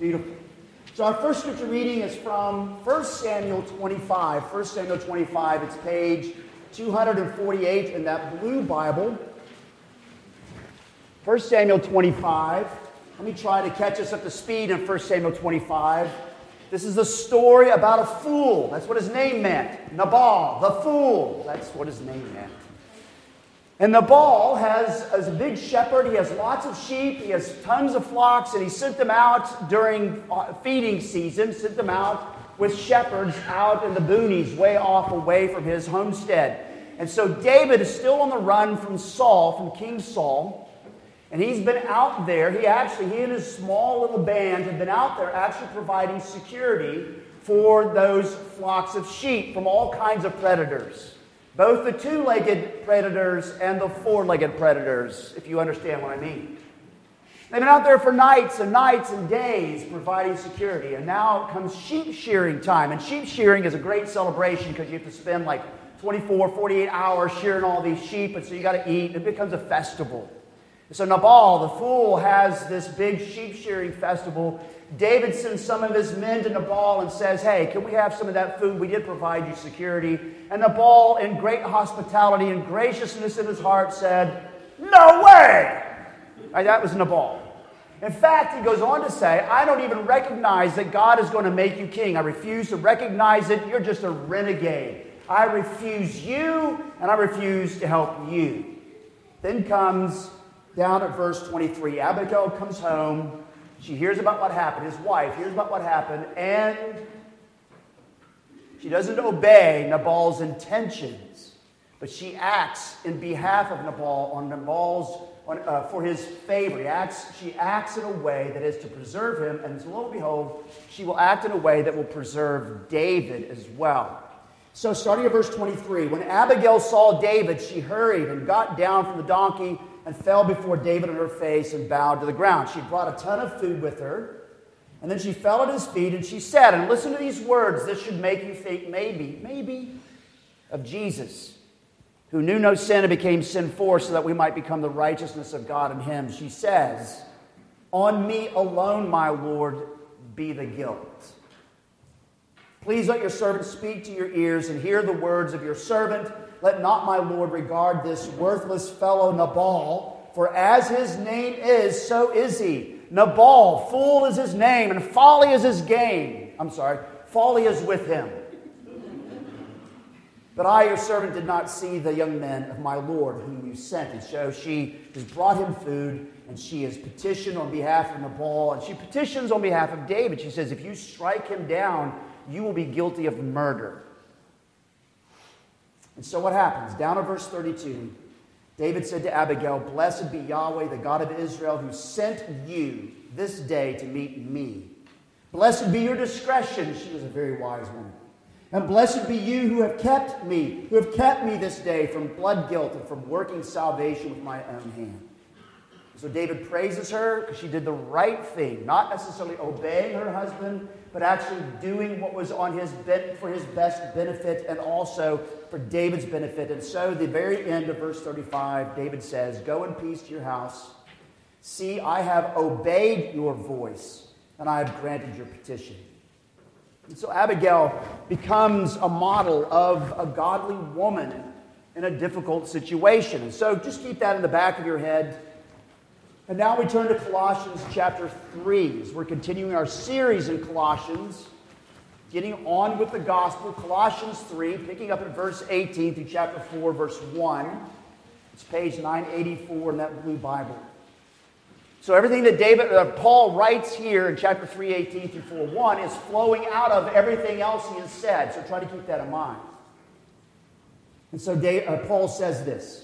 Beautiful. So our first scripture reading is from 1 Samuel 25. 1 Samuel 25, it's page 248 in that blue Bible. 1 Samuel 25. Let me try to catch us up to speed in 1 Samuel 25. This is a story about a fool. That's what his name meant. Nabal, the fool. That's what his name meant. And Nabal has as a big shepherd, he has lots of sheep, he has tons of flocks, and he sent them out during uh, feeding season, sent them out with shepherds out in the boonies, way off away from his homestead. And so David is still on the run from Saul, from King Saul. And he's been out there. He actually, he and his small little band have been out there actually providing security for those flocks of sheep from all kinds of predators. Both the two legged predators and the four legged predators, if you understand what I mean. They've been out there for nights and nights and days providing security. And now comes sheep shearing time. And sheep shearing is a great celebration because you have to spend like 24, 48 hours shearing all these sheep. And so you got to eat. It becomes a festival. So Nabal, the fool, has this big sheep shearing festival. David sends some of his men to Nabal and says, Hey, can we have some of that food? We did provide you security. And Nabal, in great hospitality and graciousness in his heart, said, No way! Right, that was Nabal. In fact, he goes on to say, I don't even recognize that God is going to make you king. I refuse to recognize it. You're just a renegade. I refuse you, and I refuse to help you. Then comes down at verse 23. Abigail comes home. She hears about what happened. His wife hears about what happened, and she doesn't obey Nabal's intentions, but she acts in behalf of Nabal on Nabal's on, uh, for his favor. Acts, she acts in a way that is to preserve him, and lo and behold, she will act in a way that will preserve David as well. So, starting at verse 23, when Abigail saw David, she hurried and got down from the donkey and fell before David on her face and bowed to the ground. She brought a ton of food with her. And then she fell at his feet and she said, and listen to these words, this should make you think maybe, maybe of Jesus, who knew no sin and became sin for so that we might become the righteousness of God in him. She says, On me alone, my Lord, be the guilt. Please let your servant speak to your ears and hear the words of your servant. Let not my Lord regard this worthless fellow Nabal, for as his name is, so is he. Nabal, fool is his name, and folly is his game. I'm sorry, folly is with him. But I, your servant, did not see the young men of my Lord whom you sent. And so she has brought him food, and she has petitioned on behalf of Nabal, and she petitions on behalf of David. She says, If you strike him down, you will be guilty of murder. And so what happens? Down at verse 32, David said to Abigail, Blessed be Yahweh, the God of Israel, who sent you this day to meet me. Blessed be your discretion. She was a very wise woman. And blessed be you who have kept me, who have kept me this day from blood guilt and from working salvation with my own hand. So David praises her because she did the right thing, not necessarily obeying her husband, but actually doing what was on his for his best benefit and also for David's benefit. And so, the very end of verse 35, David says, Go in peace to your house. See, I have obeyed your voice, and I have granted your petition. And so, Abigail becomes a model of a godly woman in a difficult situation. And so, just keep that in the back of your head. And now we turn to Colossians chapter 3 as we're continuing our series in Colossians, getting on with the gospel. Colossians 3, picking up at verse 18 through chapter 4, verse 1. It's page 984 in that blue Bible. So everything that David, uh, Paul writes here in chapter 3, 18 through 4, 1 is flowing out of everything else he has said. So try to keep that in mind. And so Dave, uh, Paul says this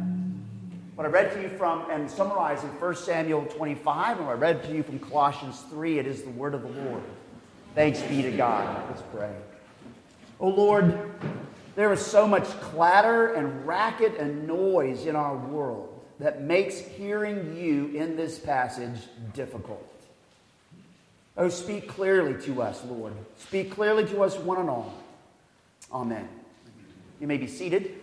What I read to you from and summarizing 1 Samuel 25, and what I read to you from Colossians 3, it is the word of the Lord. Thanks be to God. Let's pray. Oh Lord, there is so much clatter and racket and noise in our world that makes hearing you in this passage difficult. Oh, speak clearly to us, Lord. Speak clearly to us, one and all. Amen. You may be seated.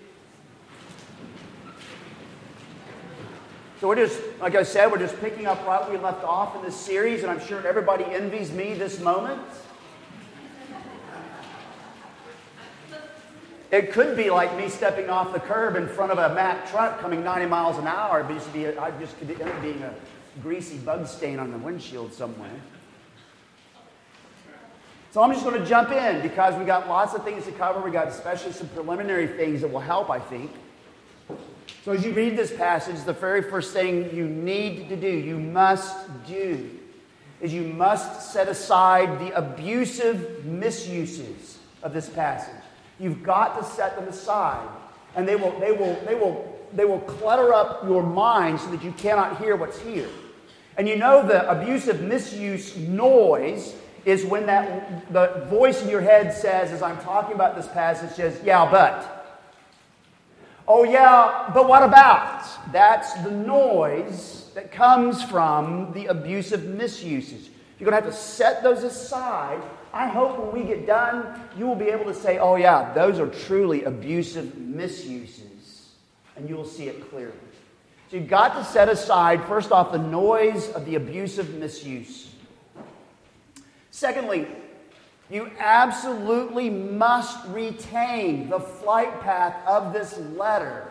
So we're just, like I said, we're just picking up right where we left off in this series, and I'm sure everybody envies me this moment. It could be like me stepping off the curb in front of a Mack truck coming 90 miles an hour. But just be, I just could end up being a greasy bug stain on the windshield somewhere. So I'm just going to jump in because we got lots of things to cover. We got especially some preliminary things that will help, I think. So as you read this passage, the very first thing you need to do, you must do, is you must set aside the abusive misuses of this passage. You've got to set them aside. And they will, they will, they will, they will clutter up your mind so that you cannot hear what's here. And you know the abusive misuse noise is when that the voice in your head says, as I'm talking about this passage, says, yeah, but. Oh, yeah, but what about? That's the noise that comes from the abusive misuses. You're going to have to set those aside I hope when we get done, you will be able to say, oh, yeah, those are truly abusive misuses. And you will see it clearly. So you've got to set aside, first off, the noise of the abusive misuse. Secondly, you absolutely must retain the flight path of this letter.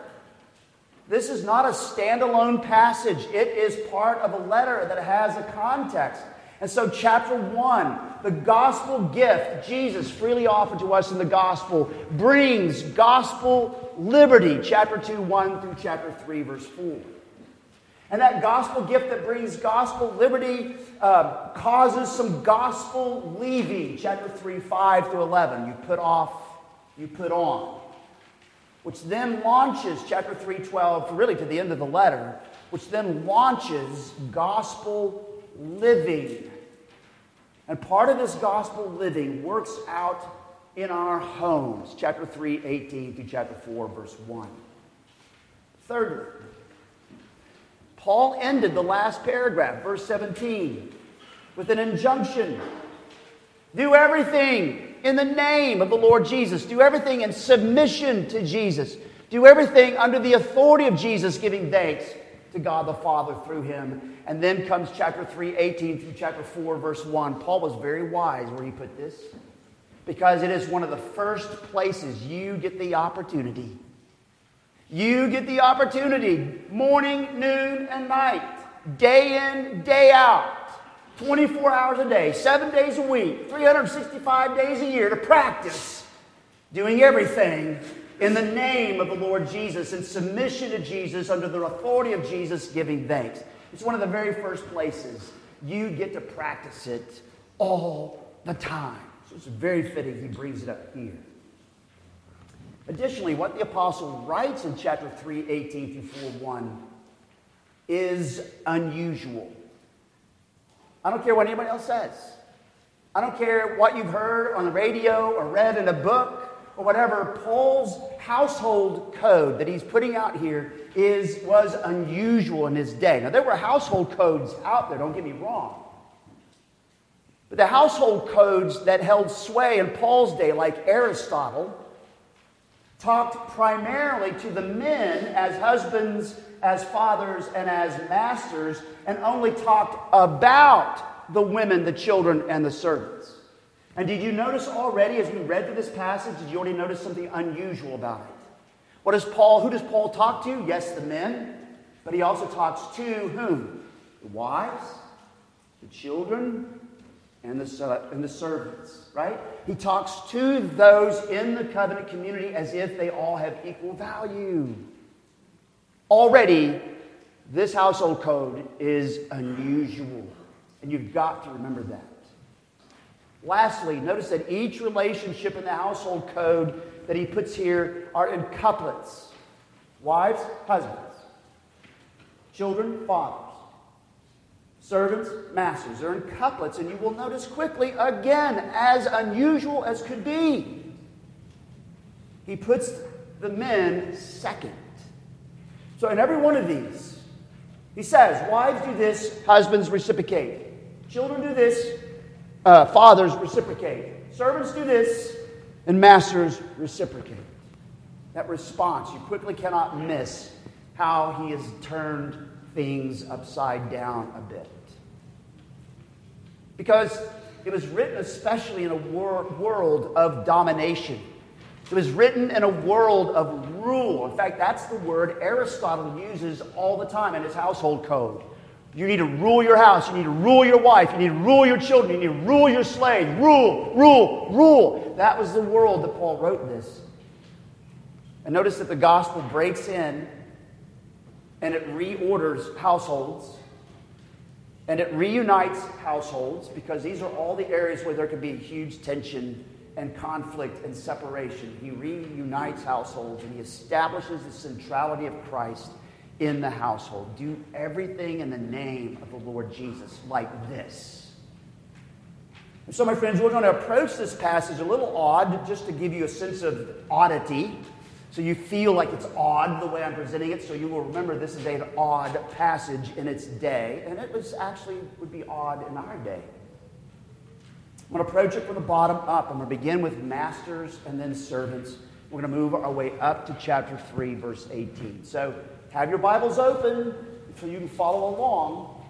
This is not a standalone passage, it is part of a letter that has a context. And so, chapter one, the gospel gift Jesus freely offered to us in the gospel brings gospel liberty, chapter 2, 1 through chapter 3, verse 4. And that gospel gift that brings gospel liberty uh, causes some gospel leaving, chapter 3, 5 through 11. You put off, you put on. Which then launches, chapter 3, 12, really to the end of the letter, which then launches gospel living. And part of this gospel living works out in our homes, chapter 3, 18 through chapter 4, verse 1. Thirdly, Paul ended the last paragraph, verse 17, with an injunction do everything in the name of the Lord Jesus, do everything in submission to Jesus, do everything under the authority of Jesus, giving thanks to God the Father through him. And then comes chapter 3, 18 through chapter 4, verse 1. Paul was very wise where he put this because it is one of the first places you get the opportunity. You get the opportunity morning, noon, and night, day in, day out, 24 hours a day, seven days a week, 365 days a year to practice doing everything in the name of the Lord Jesus, in submission to Jesus, under the authority of Jesus, giving thanks. It's one of the very first places you get to practice it all the time. So it's very fitting he brings it up here. Additionally, what the apostle writes in chapter 3, 18 through 4 1 is unusual. I don't care what anybody else says. I don't care what you've heard on the radio or read in a book or whatever, Paul's household code that he's putting out here is, was unusual in his day. Now, there were household codes out there, don't get me wrong. But the household codes that held sway in Paul's day, like Aristotle, talked primarily to the men as husbands, as fathers, and as masters, and only talked about the women, the children, and the servants. And did you notice already as we read through this passage, did you already notice something unusual about it? What does Paul, who does Paul talk to? Yes, the men, but he also talks to whom? The wives, the children, and the, and the servants, right? He talks to those in the covenant community as if they all have equal value. Already, this household code is unusual, and you've got to remember that. Lastly, notice that each relationship in the household code that he puts here are in couplets wives, husbands, children, fathers, servants, masters. They're in couplets, and you will notice quickly, again, as unusual as could be, he puts the men second. So, in every one of these, he says, Wives do this, husbands reciprocate. Children do this, uh, fathers reciprocate. Servants do this, and masters reciprocate. That response, you quickly cannot miss how he has turned things upside down a bit. Because it was written especially in a wor- world of domination. It was written in a world of rule. In fact, that's the word Aristotle uses all the time in his household code. You need to rule your house. You need to rule your wife. You need to rule your children. You need to rule your slaves. Rule, rule, rule. That was the world that Paul wrote this. And notice that the gospel breaks in and it reorders households and it reunites households because these are all the areas where there could be huge tension and conflict and separation. He reunites households and he establishes the centrality of Christ in the household. Do everything in the name of the Lord Jesus, like this. And so, my friends, we're going to approach this passage a little odd, just to give you a sense of oddity. So you feel like it's odd the way I'm presenting it, so you will remember this is an odd passage in its day, and it was actually would be odd in our day. I'm going to approach it from the bottom up. I'm going to begin with masters and then servants. We're going to move our way up to chapter 3, verse 18. So have your Bibles open so you can follow along.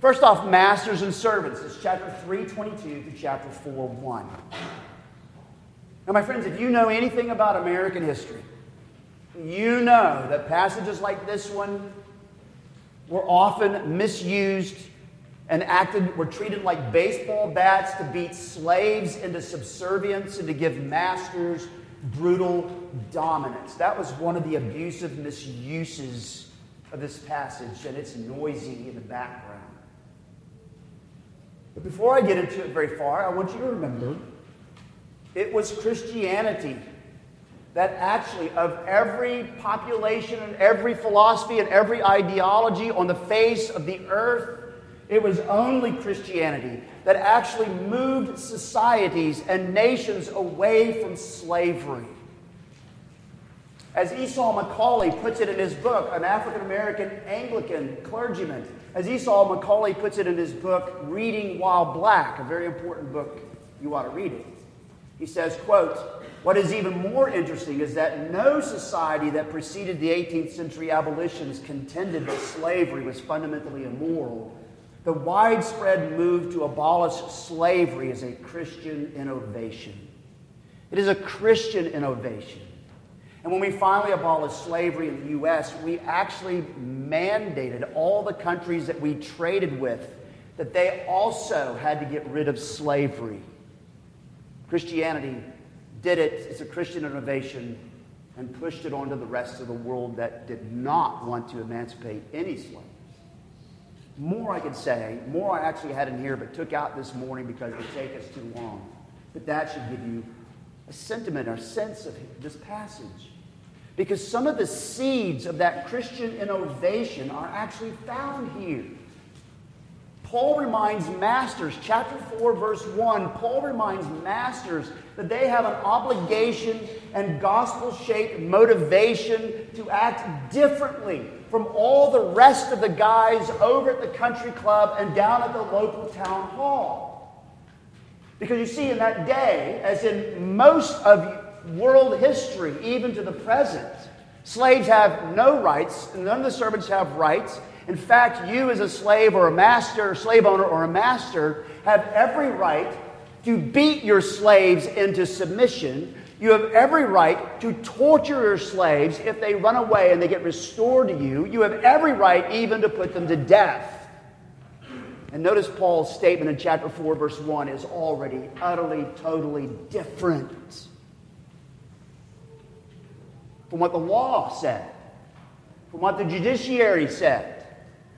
First off, masters and servants. It's chapter 322 to chapter 4 1. Now, my friends, if you know anything about American history, you know that passages like this one were often misused and acted, were treated like baseball bats to beat slaves into subservience and to give masters brutal dominance. That was one of the abusive misuses of this passage, and it's noisy in the background. But before I get into it very far, I want you to remember it was Christianity that actually, of every population and every philosophy and every ideology on the face of the earth, it was only Christianity that actually moved societies and nations away from slavery. As Esau McCaulley puts it in his book, an African American Anglican clergyman, as Esau McCaulley puts it in his book, Reading While Black, a very important book, you ought to read it. He says, quote, what is even more interesting is that no society that preceded the 18th century abolitionists contended that slavery was fundamentally immoral the widespread move to abolish slavery is a Christian innovation. It is a Christian innovation. And when we finally abolished slavery in the U.S., we actually mandated all the countries that we traded with that they also had to get rid of slavery. Christianity did it, it's a Christian innovation, and pushed it onto the rest of the world that did not want to emancipate any slaves. More I could say, more I actually had in here, but took out this morning because it would take us too long. But that should give you a sentiment or sense of this passage. Because some of the seeds of that Christian innovation are actually found here. Paul reminds masters, chapter 4, verse 1, Paul reminds masters that they have an obligation and gospel shaped motivation to act differently from all the rest of the guys over at the country club and down at the local town hall. Because you see, in that day, as in most of world history, even to the present, slaves have no rights, none of the servants have rights. In fact, you as a slave or a master, slave owner or a master, have every right to beat your slaves into submission you have every right to torture your slaves if they run away and they get restored to you. You have every right even to put them to death. And notice Paul's statement in chapter 4, verse 1 is already utterly, totally different from what the law said, from what the judiciary said,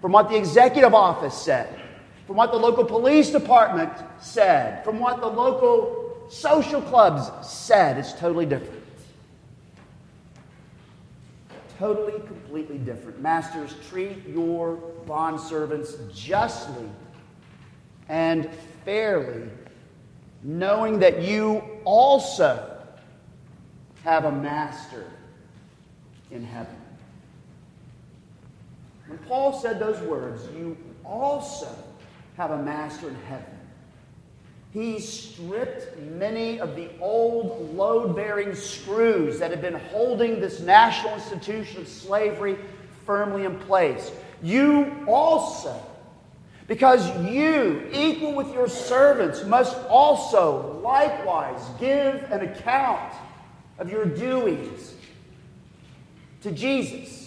from what the executive office said, from what the local police department said, from what the local social clubs said. It's totally different. Totally, completely different. Masters, treat your bondservants justly and fairly, knowing that you also have a master in heaven. When Paul said those words, you also have a master in heaven. He stripped many of the old load bearing screws that had been holding this national institution of slavery firmly in place. You also, because you, equal with your servants, must also likewise give an account of your doings to Jesus.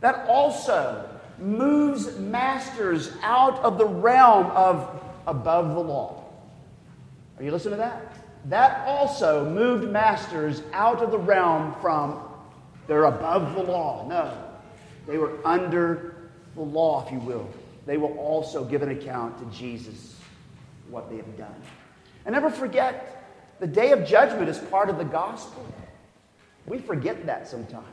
That also moves masters out of the realm of above the law. Are you listening to that? That also moved masters out of the realm from they're above the law. No, they were under the law, if you will. They will also give an account to Jesus what they have done. And never forget, the day of judgment is part of the gospel. We forget that sometimes.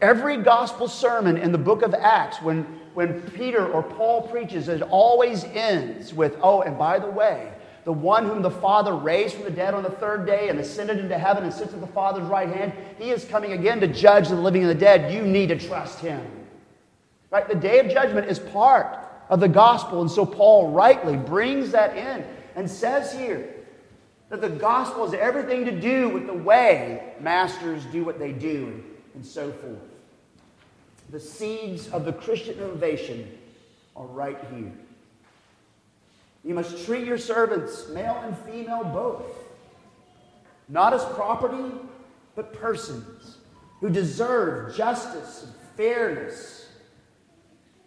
Every gospel sermon in the book of Acts, when, when Peter or Paul preaches, it always ends with, oh, and by the way, the one whom the Father raised from the dead on the third day and ascended into heaven and sits at the Father's right hand, he is coming again to judge the living and the dead. You need to trust him. Right? The day of judgment is part of the gospel, and so Paul rightly brings that in and says here that the gospel has everything to do with the way masters do what they do and so forth. The seeds of the Christian innovation are right here. You must treat your servants, male and female both, not as property, but persons who deserve justice and fairness,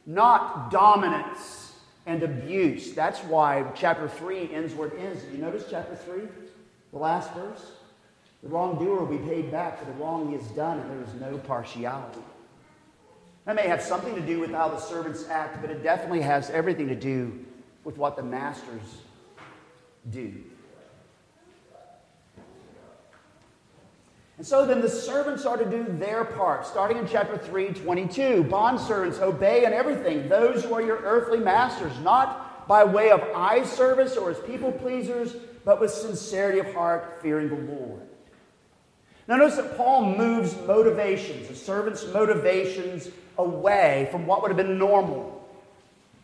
not dominance and abuse. That's why chapter 3 ends where it ends. Did you notice chapter 3? The last verse? The wrongdoer will be paid back for the wrong he has done, and there is no partiality. That may have something to do with how the servants act, but it definitely has everything to do with what the masters do. And so then the servants are to do their part, starting in chapter 3, 22. Bondservants, obey in everything those who are your earthly masters, not by way of eye service or as people pleasers, but with sincerity of heart, fearing the Lord. Now, notice that Paul moves motivations, the servant's motivations, away from what would have been normal,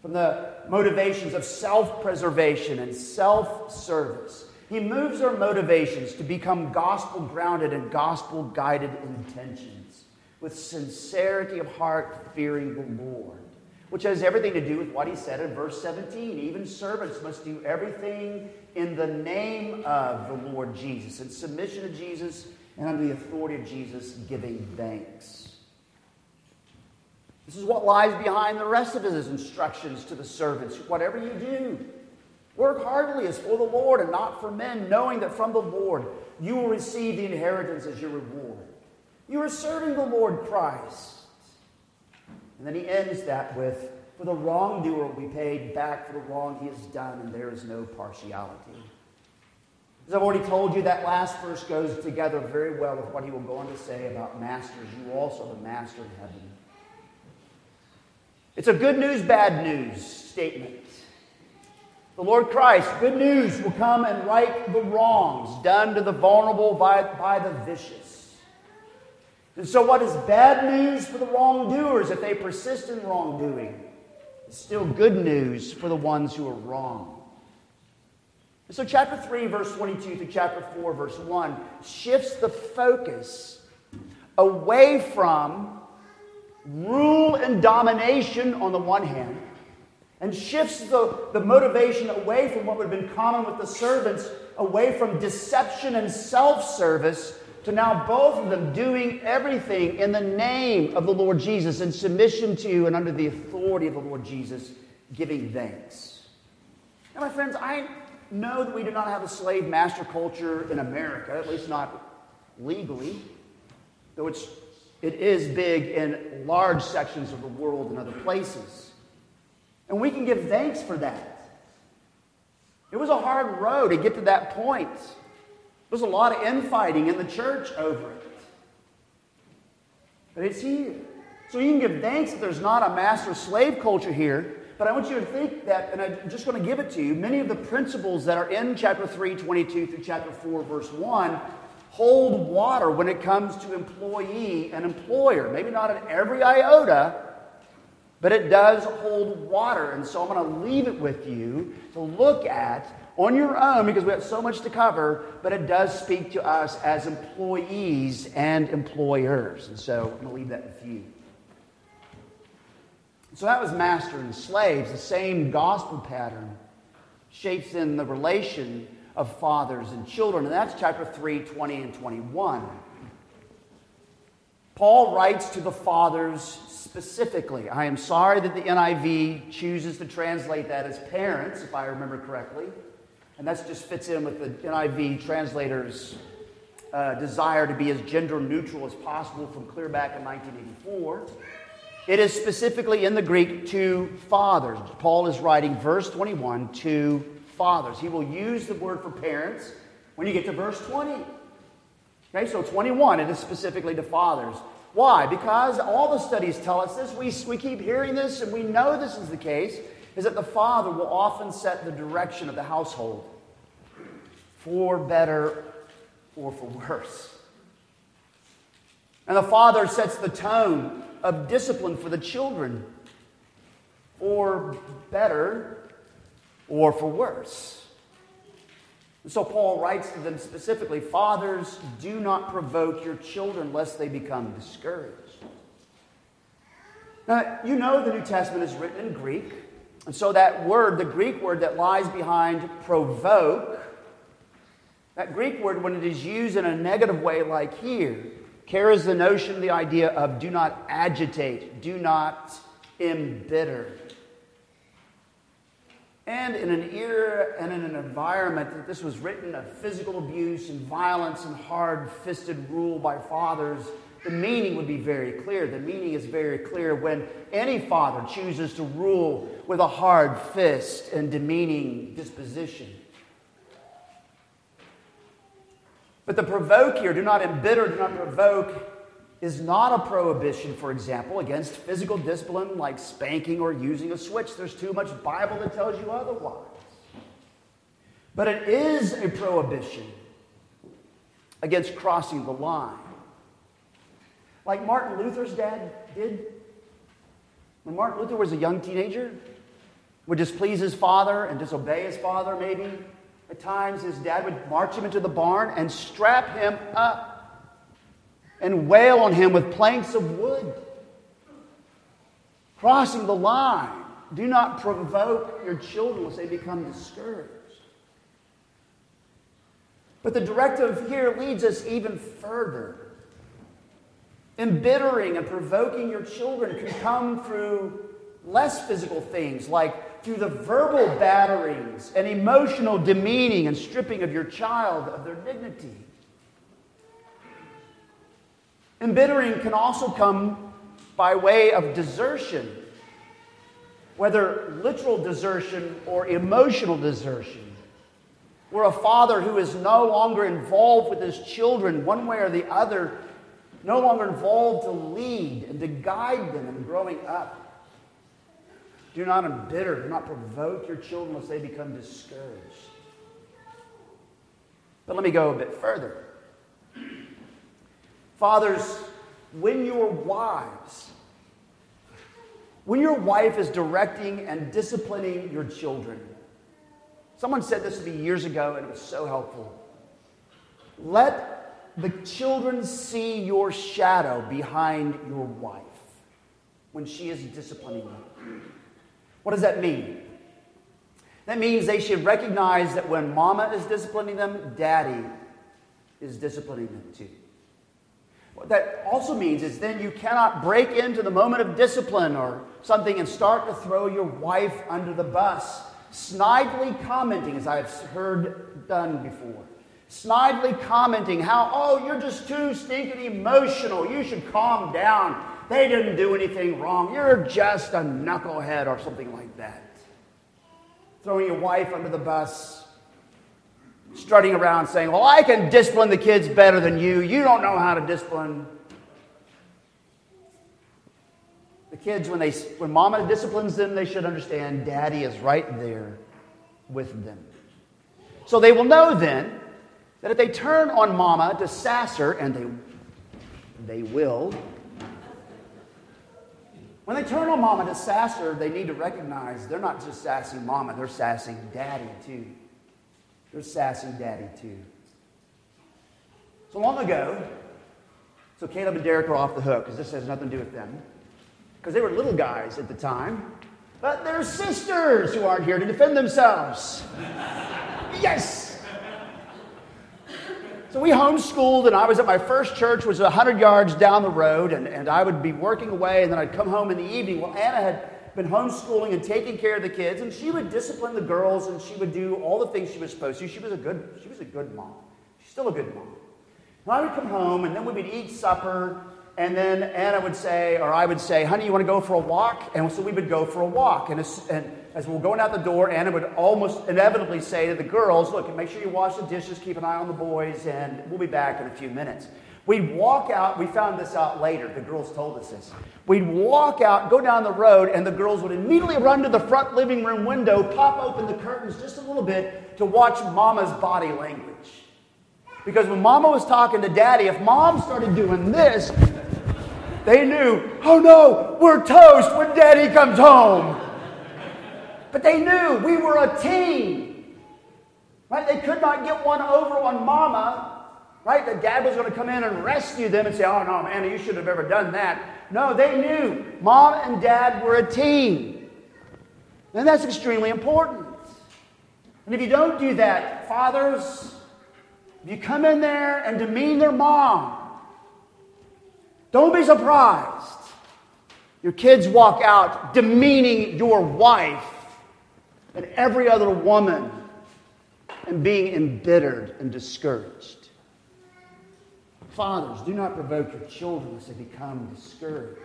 from the motivations of self preservation and self service. He moves our motivations to become gospel grounded and gospel guided intentions with sincerity of heart, fearing the Lord, which has everything to do with what he said in verse 17. Even servants must do everything in the name of the Lord Jesus, in submission to Jesus and under the authority of Jesus, giving thanks. This is what lies behind the rest of his instructions to the servants. Whatever you do, work heartily as for the Lord and not for men, knowing that from the Lord you will receive the inheritance as your reward. You are serving the Lord Christ. And then he ends that with, For the wrongdoer will be paid back for the wrong he has done, and there is no partiality. As I've already told you, that last verse goes together very well with what he will go on to say about masters. You also the master in heaven. It's a good news, bad news statement. The Lord Christ, good news, will come and right the wrongs done to the vulnerable by, by the vicious. And so, what is bad news for the wrongdoers if they persist in wrongdoing? It's still good news for the ones who are wrong. So, chapter 3, verse 22 to chapter 4, verse 1 shifts the focus away from rule and domination on the one hand, and shifts the, the motivation away from what would have been common with the servants, away from deception and self service to now both of them doing everything in the name of the Lord Jesus, in submission to and under the authority of the Lord Jesus, giving thanks. Now, my friends, I know that we do not have a slave master culture in America, at least not legally, though it's, it is big in large sections of the world and other places. And we can give thanks for that. It was a hard road to get to that point. There's a lot of infighting in the church over it. But it's here. So you can give thanks that there's not a master slave culture here. But I want you to think that, and I'm just going to give it to you, many of the principles that are in chapter 3, 22 through chapter 4, verse 1 hold water when it comes to employee and employer. Maybe not in every iota, but it does hold water. And so I'm going to leave it with you to look at on your own because we have so much to cover, but it does speak to us as employees and employers. And so I'm going to leave that with you. So that was master and slaves. The same gospel pattern shapes in the relation of fathers and children. And that's chapter 3, 20 and 21. Paul writes to the fathers specifically. I am sorry that the NIV chooses to translate that as parents, if I remember correctly. And that just fits in with the NIV translator's uh, desire to be as gender neutral as possible from clear back in 1984. It is specifically in the Greek to fathers. Paul is writing verse 21 to fathers. He will use the word for parents when you get to verse 20. Okay, so 21, it is specifically to fathers. Why? Because all the studies tell us this. We, we keep hearing this and we know this is the case is that the father will often set the direction of the household for better or for worse. And the father sets the tone of discipline for the children for better or for worse. And so Paul writes to them specifically Fathers, do not provoke your children lest they become discouraged. Now, you know the New Testament is written in Greek. And so that word, the Greek word that lies behind provoke, that Greek word, when it is used in a negative way, like here, carries the notion, the idea of do not agitate, do not embitter. And in an era and in an environment that this was written of physical abuse and violence and hard fisted rule by fathers, the meaning would be very clear. The meaning is very clear when any father chooses to rule with a hard fist and demeaning disposition. But the provoke here, do not embitter, do not provoke, is not a prohibition, for example, against physical discipline like spanking or using a switch. There's too much Bible that tells you otherwise. But it is a prohibition against crossing the line like Martin Luther's dad did. When Martin Luther was a young teenager, would displease his father and disobey his father, maybe. At times, his dad would march him into the barn and strap him up and wail on him with planks of wood. Crossing the line. Do not provoke your children lest they become discouraged. But the directive here leads us even further. Embittering and provoking your children can come through less physical things, like through the verbal batterings and emotional demeaning and stripping of your child of their dignity. Embittering can also come by way of desertion, whether literal desertion or emotional desertion. Where a father who is no longer involved with his children, one way or the other, no longer involved to lead and to guide them in growing up. Do not embitter, do not provoke your children lest they become discouraged. But let me go a bit further. Fathers, when your wives, when your wife is directing and disciplining your children, someone said this to me years ago and it was so helpful. Let the children see your shadow behind your wife when she is disciplining you. What does that mean? That means they should recognize that when mama is disciplining them, daddy is disciplining them too. What that also means is then you cannot break into the moment of discipline or something and start to throw your wife under the bus, snidely commenting, as I've heard done before. Snidely commenting how, oh, you're just too stinking emotional. You should calm down. They didn't do anything wrong. You're just a knucklehead or something like that. Throwing your wife under the bus, strutting around saying, Well, I can discipline the kids better than you. You don't know how to discipline. The kids, when, they, when mama disciplines them, they should understand daddy is right there with them. So they will know then that if they turn on mama to sass her, and they, they will, when they turn on mama to sass her, they need to recognize they're not just sassing mama, they're sassing daddy too. They're sassing daddy too. So long ago, so Caleb and Derek are off the hook because this has nothing to do with them. Because they were little guys at the time. But their sisters who aren't here to defend themselves. yes! So we homeschooled, and I was at my first church, was 100 yards down the road, and, and I would be working away, and then I'd come home in the evening. Well, Anna had been homeschooling and taking care of the kids, and she would discipline the girls and she would do all the things she was supposed to. She was a good, she was a good mom. She's still a good mom. And I would come home and then we would eat supper, and then Anna would say, or I would say, honey, you want to go for a walk? And so we would go for a walk. And as, and as we were going out the door, Anna would almost inevitably say to the girls, look, make sure you wash the dishes, keep an eye on the boys, and we'll be back in a few minutes. We'd walk out, we found this out later, the girls told us this. We'd walk out, go down the road, and the girls would immediately run to the front living room window, pop open the curtains just a little bit to watch mama's body language. Because when mama was talking to daddy, if mom started doing this, they knew, oh no, we're toast when daddy comes home. But they knew we were a team. Right? They could not get one over on mama right? That dad was going to come in and rescue them and say, oh, no, Anna, you shouldn't have ever done that. No, they knew mom and dad were a team. And that's extremely important. And if you don't do that, fathers, if you come in there and demean their mom, don't be surprised. Your kids walk out demeaning your wife and every other woman and being embittered and discouraged. Fathers, do not provoke your children as they become discouraged.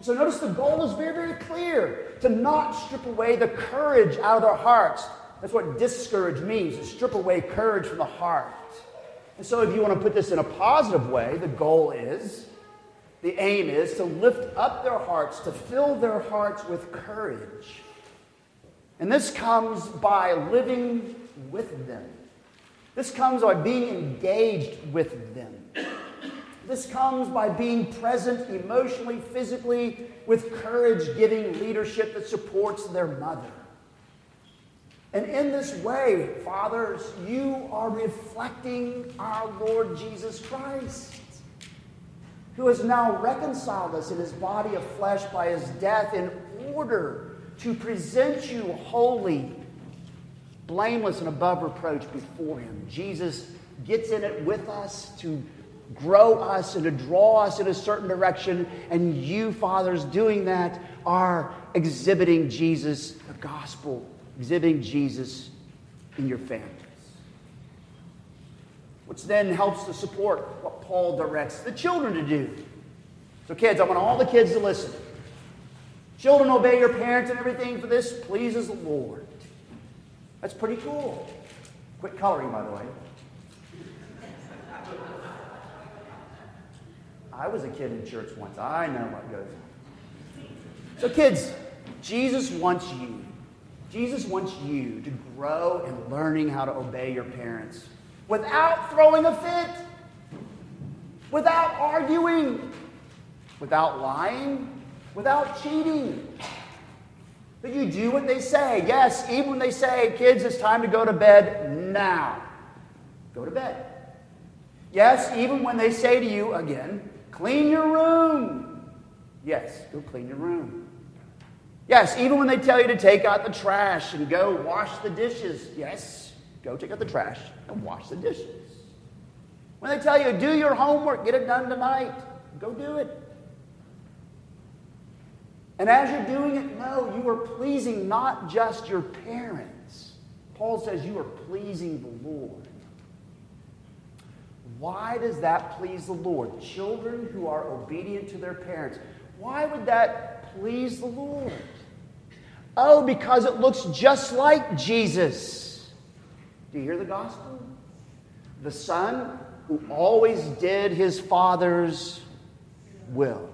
So notice the goal is very, very clear to not strip away the courage out of their hearts. That's what discourage means, to strip away courage from the heart. And so, if you want to put this in a positive way, the goal is, the aim is to lift up their hearts, to fill their hearts with courage. And this comes by living with them. This comes by being engaged with them. This comes by being present emotionally, physically, with courage, giving leadership that supports their mother. And in this way, fathers, you are reflecting our Lord Jesus Christ, who has now reconciled us in his body of flesh by his death in order to present you holy, blameless, and above reproach before him. Jesus gets in it with us to grow us and to draw us in a certain direction. And you, fathers, doing that are exhibiting Jesus, the gospel, exhibiting Jesus in your families. Which then helps to support what Paul directs the children to do. So, kids, I want all the kids to listen. Children, obey your parents and everything, for this pleases the Lord. That's pretty cool. Quit coloring, by the way. I was a kid in church once. I know what goes on. So, kids, Jesus wants you. Jesus wants you to grow in learning how to obey your parents without throwing a fit, without arguing, without lying, without cheating. That you do what they say. Yes, even when they say, kids, it's time to go to bed now. Go to bed. Yes, even when they say to you, again, Clean your room. Yes, go clean your room. Yes, even when they tell you to take out the trash and go wash the dishes. Yes, go take out the trash and wash the dishes. When they tell you, do your homework, get it done tonight, go do it. And as you're doing it, know you are pleasing not just your parents. Paul says you are pleasing the Lord. Why does that please the Lord? Children who are obedient to their parents. Why would that please the Lord? Oh, because it looks just like Jesus. Do you hear the gospel? The Son who always did his Father's will.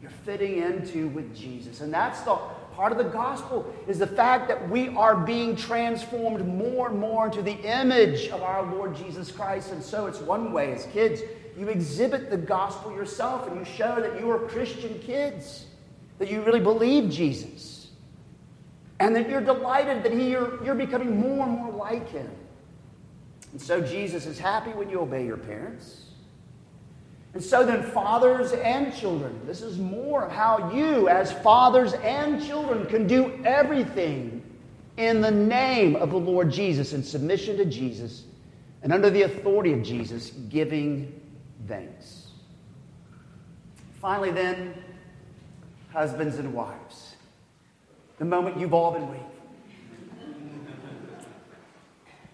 You're fitting into with Jesus. And that's the part of the gospel is the fact that we are being transformed more and more into the image of our Lord Jesus Christ. And so it's one way as kids, you exhibit the gospel yourself and you show that you are Christian kids, that you really believe Jesus and that you're delighted that he, you're, you're becoming more and more like him. And so Jesus is happy when you obey your parents. And so then, fathers and children, this is more of how you, as fathers and children, can do everything in the name of the Lord Jesus, in submission to Jesus, and under the authority of Jesus, giving thanks. Finally, then, husbands and wives the moment you've all been waiting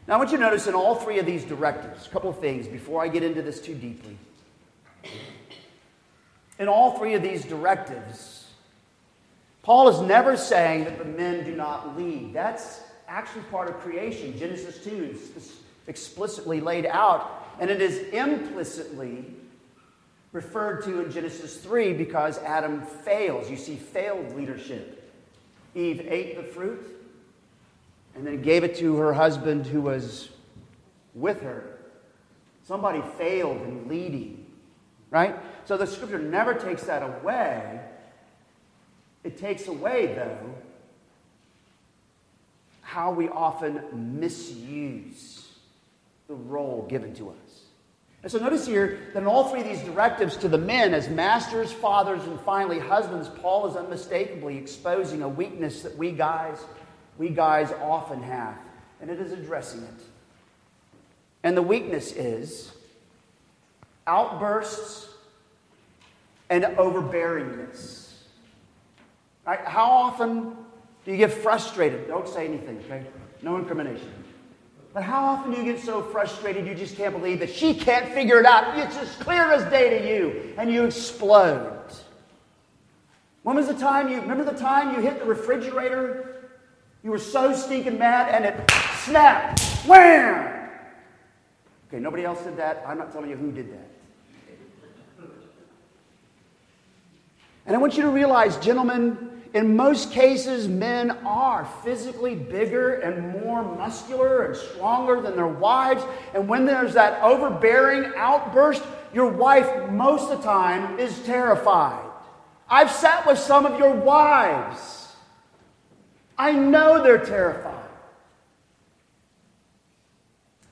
Now, I want you to notice in all three of these directives, a couple of things before I get into this too deeply. In all three of these directives, Paul is never saying that the men do not lead. That's actually part of creation. Genesis 2 is explicitly laid out, and it is implicitly referred to in Genesis 3 because Adam fails. You see, failed leadership. Eve ate the fruit and then gave it to her husband who was with her. Somebody failed in leading, right? So the scripture never takes that away. It takes away, though, how we often misuse the role given to us. And so notice here that in all three of these directives to the men, as masters, fathers, and finally husbands, Paul is unmistakably exposing a weakness that we guys, we guys often have, and it is addressing it. And the weakness is outbursts and overbearingness. Right? How often do you get frustrated? Don't say anything, okay? No incrimination. But how often do you get so frustrated you just can't believe that she can't figure it out? It's as clear as day to you, and you explode. When was the time you remember the time you hit the refrigerator? You were so stinking mad and it snapped. Wham! Okay, nobody else did that. I'm not telling you who did that. And I want you to realize, gentlemen, in most cases, men are physically bigger and more muscular and stronger than their wives. And when there's that overbearing outburst, your wife, most of the time, is terrified. I've sat with some of your wives. I know they're terrified.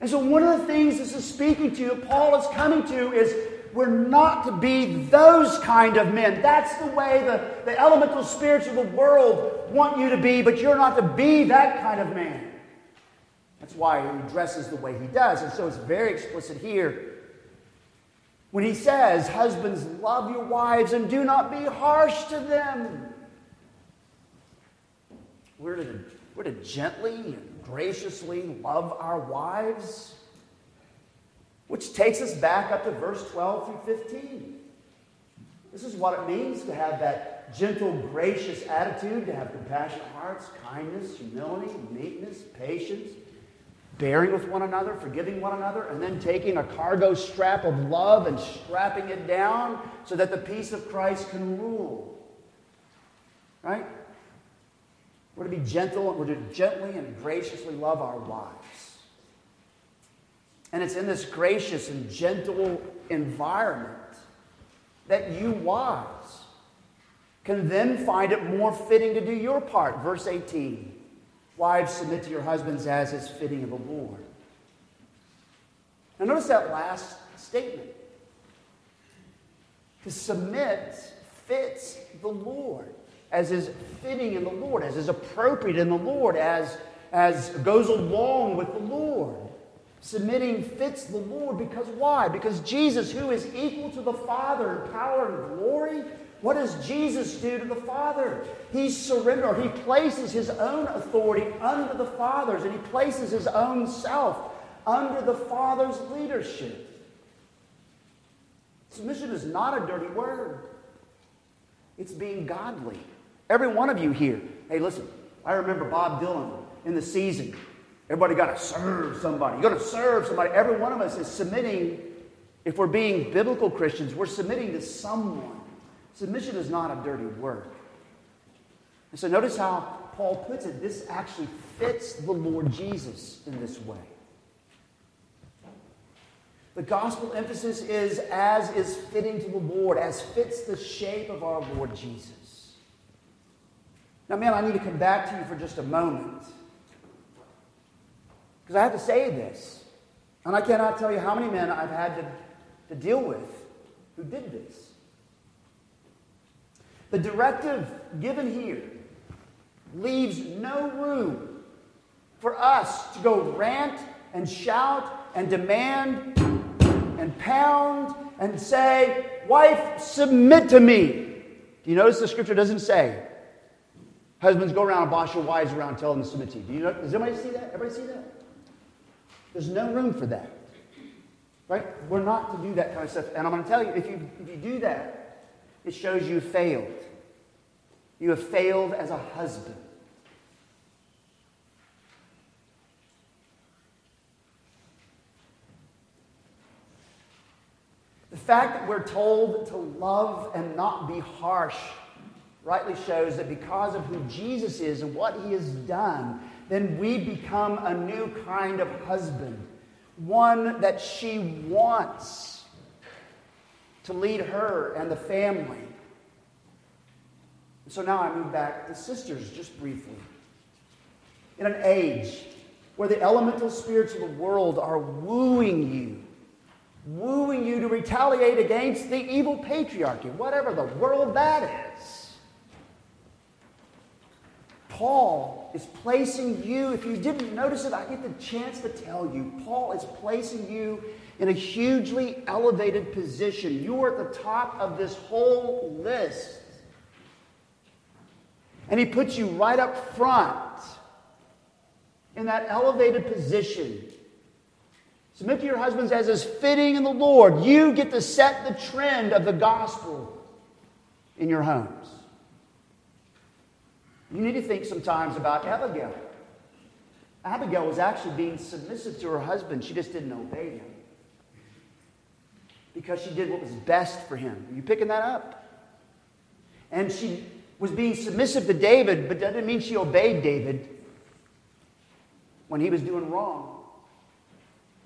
And so, one of the things this is speaking to, you, Paul is coming to, is we're not to be those kind of men. That's the way the, the elemental spirits of the world want you to be, but you're not to be that kind of man. That's why he dresses the way he does. And so it's very explicit here when he says, Husbands, love your wives and do not be harsh to them. We're to, we're to gently and graciously love our wives. Which takes us back up to verse 12 through 15. This is what it means to have that gentle, gracious attitude, to have compassionate hearts, kindness, humility, meekness, patience, bearing with one another, forgiving one another, and then taking a cargo strap of love and strapping it down so that the peace of Christ can rule. Right? We're to be gentle, and we're to gently and graciously love our wives. And it's in this gracious and gentle environment that you wives can then find it more fitting to do your part. Verse 18 Wives, submit to your husbands as is fitting of the Lord. Now, notice that last statement. To submit fits the Lord, as is fitting in the Lord, as is appropriate in the Lord, as, as goes along with the Lord. Submitting fits the Lord because why? Because Jesus, who is equal to the Father in power and glory, what does Jesus do to the Father? He surrenders, he places his own authority under the Father's, and he places his own self under the Father's leadership. Submission is not a dirty word, it's being godly. Every one of you here, hey, listen, I remember Bob Dylan in the season. Everybody got to serve somebody. You got to serve somebody. Every one of us is submitting. If we're being biblical Christians, we're submitting to someone. Submission is not a dirty word. And so notice how Paul puts it. This actually fits the Lord Jesus in this way. The gospel emphasis is as is fitting to the Lord, as fits the shape of our Lord Jesus. Now, man, I need to come back to you for just a moment. Because I have to say this. And I cannot tell you how many men I've had to, to deal with who did this. The directive given here leaves no room for us to go rant and shout and demand and pound and say, Wife, submit to me. Do you notice the scripture doesn't say, Husbands, go around and boss your wives around, tell them to submit to you. Do you know, does anybody see that? Everybody see that? There's no room for that. Right? We're not to do that kind of stuff. And I'm going to tell you, if you, if you do that, it shows you failed. You have failed as a husband. The fact that we're told to love and not be harsh rightly shows that because of who Jesus is and what he has done, then we become a new kind of husband, one that she wants to lead her and the family. So now I move back to sisters just briefly. In an age where the elemental spirits of the world are wooing you, wooing you to retaliate against the evil patriarchy, whatever the world that is. Paul is placing you, if you didn't notice it, I get the chance to tell you, Paul is placing you in a hugely elevated position. You are at the top of this whole list. And he puts you right up front in that elevated position. Submit to your husbands as is fitting in the Lord. You get to set the trend of the gospel in your homes. You need to think sometimes about Abigail. Abigail was actually being submissive to her husband, she just didn't obey him because she did what was best for him. Are you picking that up? And she was being submissive to David, but that didn't mean she obeyed David when he was doing wrong.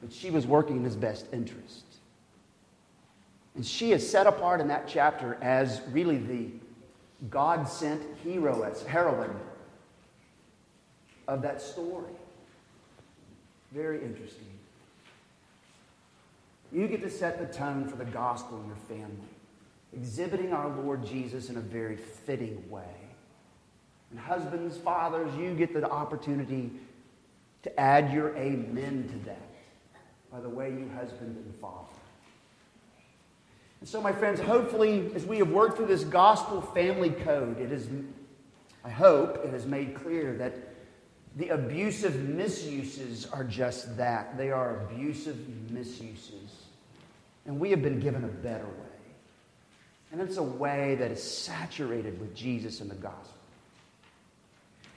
But she was working in his best interest. And she is set apart in that chapter as really the God sent hero, as heroine of that story. Very interesting. You get to set the tone for the gospel in your family, exhibiting our Lord Jesus in a very fitting way. And husbands, fathers, you get the opportunity to add your amen to that by the way you husband and father. And so, my friends, hopefully, as we have worked through this gospel family code, it is, I hope, it has made clear that the abusive misuses are just that. They are abusive misuses. And we have been given a better way. And it's a way that is saturated with Jesus and the gospel.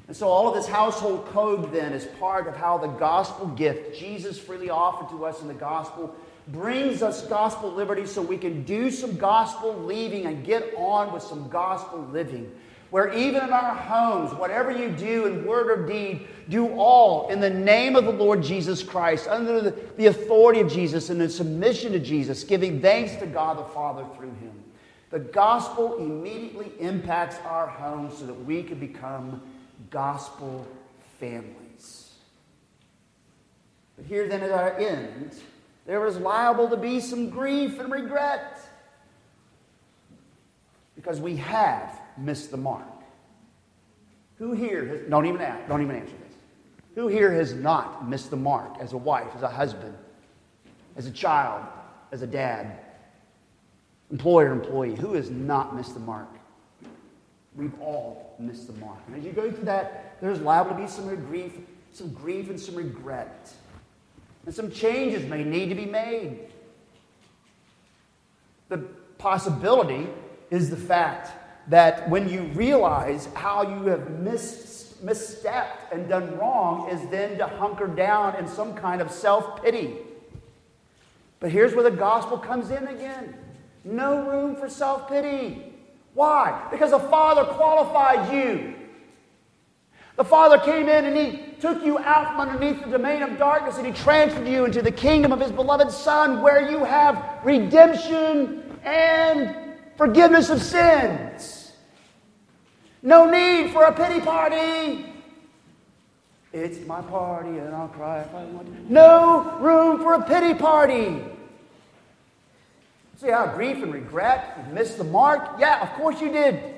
And so, all of this household code then is part of how the gospel gift Jesus freely offered to us in the gospel brings us gospel liberty so we can do some gospel leaving and get on with some gospel living where even in our homes, whatever you do in word or deed, do all in the name of the Lord Jesus Christ, under the, the authority of Jesus and in submission to Jesus, giving thanks to God the Father through him. The gospel immediately impacts our homes so that we can become gospel families. But here then at our end, there is liable to be some grief and regret because we have missed the mark. Who here has, don't even ask, don't even answer this. Who here has not missed the mark as a wife, as a husband, as a child, as a dad, employer, employee? Who has not missed the mark? We've all missed the mark. And as you go through that, there's liable to be some grief, some grief and some regret. And some changes may need to be made. The possibility is the fact that when you realize how you have mis- misstepped and done wrong, is then to hunker down in some kind of self pity. But here's where the gospel comes in again no room for self pity. Why? Because the Father qualified you. The Father came in and He took you out from underneath the domain of darkness and He transferred you into the kingdom of His beloved Son, where you have redemption and forgiveness of sins. No need for a pity party. It's my party and I'll cry if I want to. No room for a pity party. See how grief and regret, you missed the mark? Yeah, of course you did.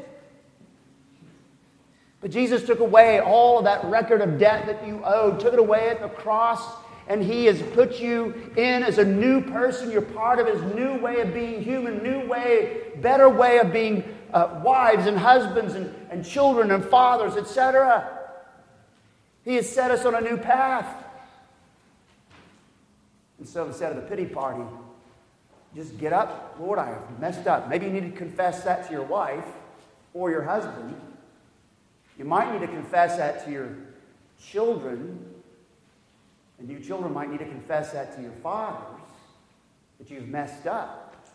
But Jesus took away all of that record of debt that you owed, took it away at the cross, and He has put you in as a new person. You're part of His new way of being human, new way, better way of being uh, wives and husbands and, and children and fathers, etc. He has set us on a new path. And so instead of the pity party, just get up. Lord, I have messed up. Maybe you need to confess that to your wife or your husband. You might need to confess that to your children. And you children might need to confess that to your fathers that you've messed up.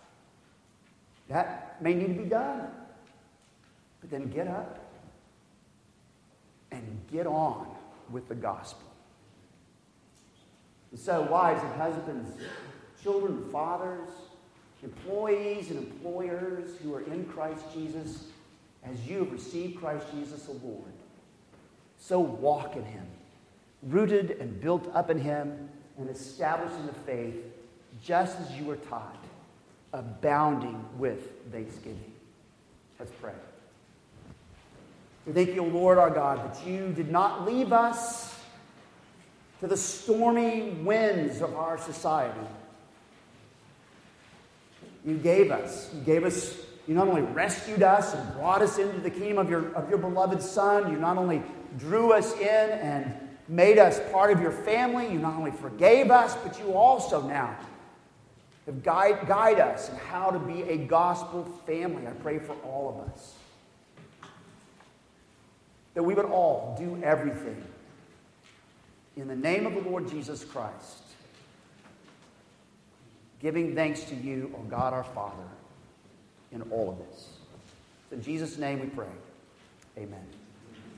That may need to be done. But then get up and get on with the gospel. And so, wives and husbands, children and fathers, employees and employers who are in Christ Jesus, as you have received Christ Jesus the Lord, so walk in him, rooted and built up in him and established in the faith, just as you were taught, abounding with thanksgiving. Let's pray. We thank you, Lord our God, that you did not leave us to the stormy winds of our society you gave us. You gave us, you not only rescued us and brought us into the kingdom of your, of your beloved Son, you not only drew us in and made us part of your family, you not only forgave us, but you also now have guide, guide us in how to be a gospel family. I pray for all of us. That we would all do everything in the name of the Lord Jesus Christ giving thanks to you, O God our Father, in all of this. In Jesus' name we pray. Amen.